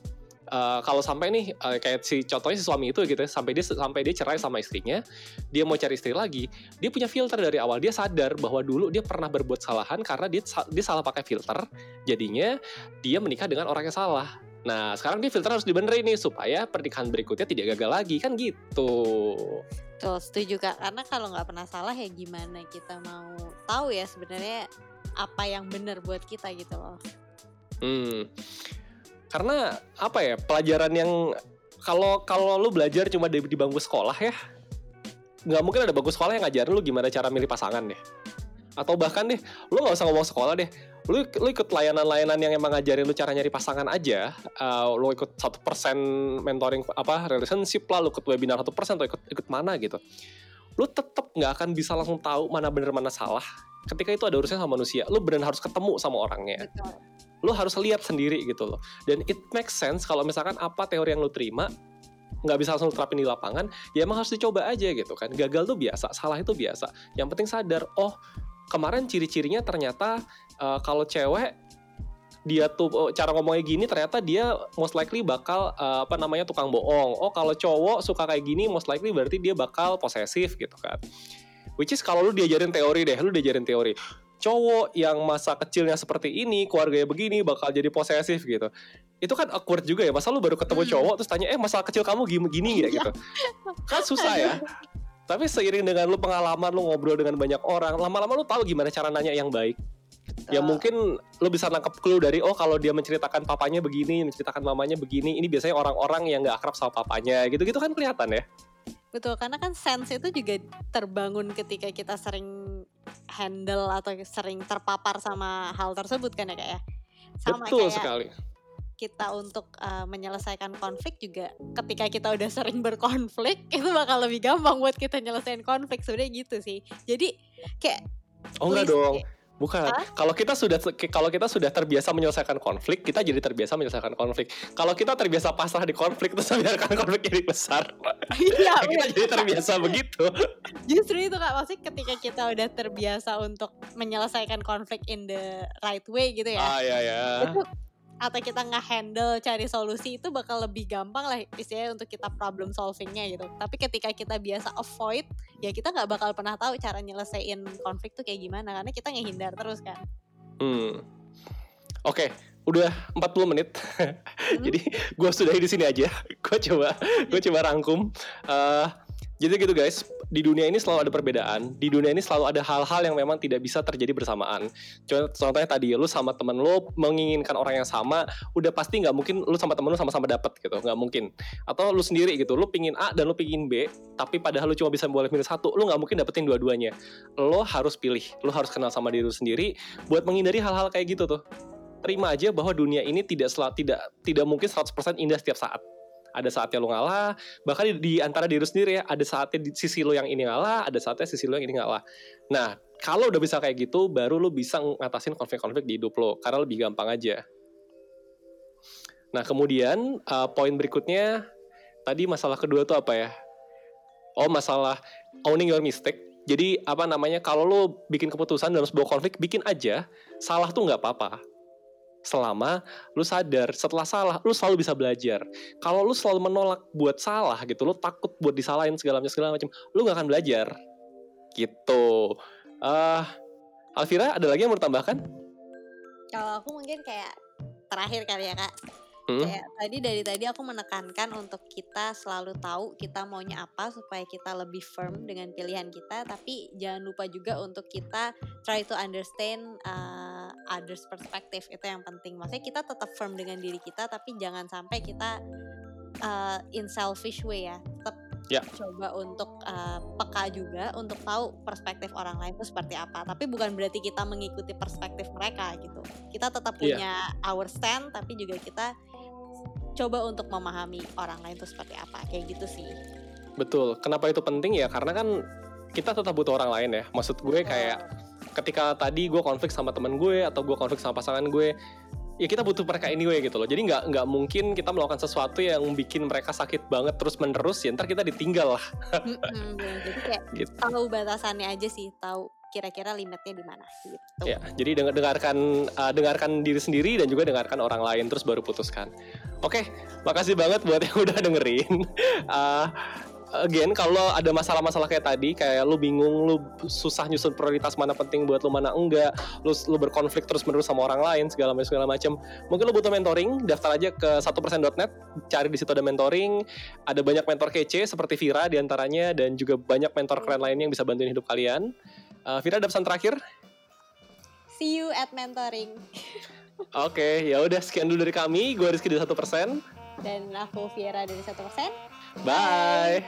eh, kalau sampai nih eh, kayak si contohnya si suami itu gitu ya sampai dia sampai dia cerai sama istrinya dia mau cari istri lagi dia punya filter dari awal dia sadar bahwa dulu dia pernah berbuat kesalahan karena dia dia salah pakai filter jadinya dia menikah dengan orang yang salah nah sekarang dia filter harus dibenerin nih supaya pernikahan berikutnya tidak gagal lagi kan gitu Tuh setuju kak karena kalau nggak pernah salah ya gimana kita mau tahu ya sebenarnya apa yang benar buat kita gitu loh. Hmm. Karena apa ya pelajaran yang kalau kalau lu belajar cuma di, di bangku sekolah ya nggak mungkin ada bangku sekolah yang ngajarin lu gimana cara milih pasangan deh. Atau bahkan deh lu nggak usah ngomong sekolah deh lu lu ikut layanan-layanan yang emang ngajarin lu cara nyari pasangan aja uh, lu ikut satu persen mentoring apa relationship lah lu ikut webinar satu persen atau ikut ikut mana gitu. Lu tetap nggak akan bisa langsung tahu mana bener mana salah ketika itu ada urusan sama manusia. Lu benar harus ketemu sama orangnya. Betul. Lu harus lihat sendiri gitu loh. Dan it makes sense kalau misalkan apa teori yang lu terima nggak bisa langsung terapin di lapangan ya emang harus dicoba aja gitu kan. Gagal tuh biasa salah itu biasa. Yang penting sadar oh kemarin ciri-cirinya ternyata eh, kalau cewek dia tuh oh, cara ngomongnya gini ternyata dia most likely bakal eh, apa namanya tukang bohong. Oh kalau cowok suka kayak gini most likely berarti dia bakal posesif gitu kan. Which is kalau lu diajarin teori deh lu diajarin teori cowok yang masa kecilnya seperti ini, keluarganya begini, bakal jadi posesif gitu. Itu kan awkward juga ya. Masa lu baru ketemu Hmm. cowok terus tanya, eh masa kecil kamu gini, gini ya gitu. Kan susah ya. Tapi seiring dengan lu pengalaman, lu ngobrol dengan banyak orang, lama-lama lu tahu gimana cara nanya yang baik. Ya mungkin lu bisa nangkep clue dari oh kalau dia menceritakan papanya begini, menceritakan mamanya begini, ini biasanya orang-orang yang nggak akrab sama papanya, gitu-gitu kan kelihatan ya. Betul, karena kan sense itu juga terbangun ketika kita sering handle atau sering terpapar sama hal tersebut kan ya kak ya. Sama Betul kayak sekali. kita untuk uh, menyelesaikan konflik juga ketika kita udah sering berkonflik itu bakal lebih gampang buat kita nyelesain konflik sebenarnya gitu sih. Jadi kayak Oh enggak dong. Bukan. Kalau kita sudah kalau kita sudah terbiasa menyelesaikan konflik, kita jadi terbiasa menyelesaikan konflik. Kalau kita terbiasa pasrah di konflik terus biarkan konflik jadi besar, Iya, kita jadi terbiasa begitu. justru itu kak maksudnya ketika kita udah terbiasa untuk menyelesaikan konflik in the right way gitu ya. Ah ya ya. itu atau kita nggak handle cari solusi itu bakal lebih gampang lah istilahnya untuk kita problem solvingnya gitu tapi ketika kita biasa avoid ya kita nggak bakal pernah tahu cara nyelesain konflik tuh kayak gimana karena kita ngehindar terus kan Hmm. Oke, udah 40 menit. Jadi gue sudahi di sini aja. Gue coba, gue coba rangkum. Eh, jadi gitu guys, di dunia ini selalu ada perbedaan. Di dunia ini selalu ada hal-hal yang memang tidak bisa terjadi bersamaan. Contoh- Contohnya tadi, lu sama temen lu menginginkan orang yang sama, udah pasti nggak mungkin lu sama temen lu sama-sama dapet gitu, nggak mungkin. Atau lu sendiri gitu, lu pingin A dan lu pingin B, tapi padahal lu cuma bisa boleh milih satu, lu nggak mungkin dapetin dua-duanya. Lo harus pilih, lu harus kenal sama diri lu sendiri, buat menghindari hal-hal kayak gitu tuh. Terima aja bahwa dunia ini tidak tidak tidak mungkin 100% indah setiap saat. Ada saatnya lu ngalah, bahkan di, di antara diri sendiri ya, ada saatnya di sisi lu yang ini ngalah, ada saatnya sisi lu yang ini ngalah. Nah, kalau udah bisa kayak gitu, baru lu bisa ngatasin konflik-konflik di hidup lo, karena lebih gampang aja. Nah, kemudian uh, poin berikutnya, tadi masalah kedua tuh apa ya? Oh, masalah owning your mistake. Jadi apa namanya? Kalau lo bikin keputusan dalam sebuah konflik, bikin aja. Salah tuh nggak apa-apa. Selama lu sadar, setelah salah, lu selalu bisa belajar. Kalau lu selalu menolak buat salah gitu, lu takut buat disalahin segala macam segala macam, lu nggak akan belajar. Gitu. eh Alvira, ada lagi yang mau ditambahkan? kalau aku mungkin kayak terakhir kali ya kak Hmm? kayak tadi dari tadi aku menekankan untuk kita selalu tahu kita maunya apa supaya kita lebih firm dengan pilihan kita tapi jangan lupa juga untuk kita try to understand uh, others perspective itu yang penting maksudnya kita tetap firm dengan diri kita tapi jangan sampai kita uh, in selfish way ya tetap Ya. coba untuk uh, peka juga untuk tahu perspektif orang lain itu seperti apa tapi bukan berarti kita mengikuti perspektif mereka gitu kita tetap Iya. punya our stand tapi juga kita coba untuk memahami orang lain itu seperti apa kayak gitu sih Betul. Kenapa itu penting ya? Karena kan kita tetap butuh orang lain ya. Maksud gue kayak ketika tadi gue konflik sama teman gue atau gue konflik sama pasangan gue, ya kita butuh mereka anyway gitu loh. Jadi nggak nggak mungkin kita melakukan sesuatu yang bikin mereka sakit banget terus menerus ya ntar kita ditinggal lah. Bener. jadi kayak Gitu. tahu batasannya aja sih tahu kira-kira limitnya di mana gitu Ya, jadi dengar dengarkan uh, dengarkan diri sendiri dan juga dengarkan orang lain terus baru putuskan. Oke, makasih banget buat yang udah dengerin. Uh, again, kalau ada masalah-masalah kayak tadi, kayak lu bingung, lu susah nyusun prioritas mana penting buat lu mana enggak, lu lu berkonflik terus menerus sama orang lain segala macam segala macam. Mungkin lu butuh mentoring, daftar aja ke 1%.net, cari di situ ada mentoring, ada banyak mentor kece seperti Vira di antaranya dan juga banyak mentor keren lainnya yang bisa bantuin hidup kalian. Uh, Vira ada pesan terakhir? see you at mentoring Oke, ya udah sekian dulu dari kami. Gue Rizky dari 1%. dan aku Viera dari satu persen Bye.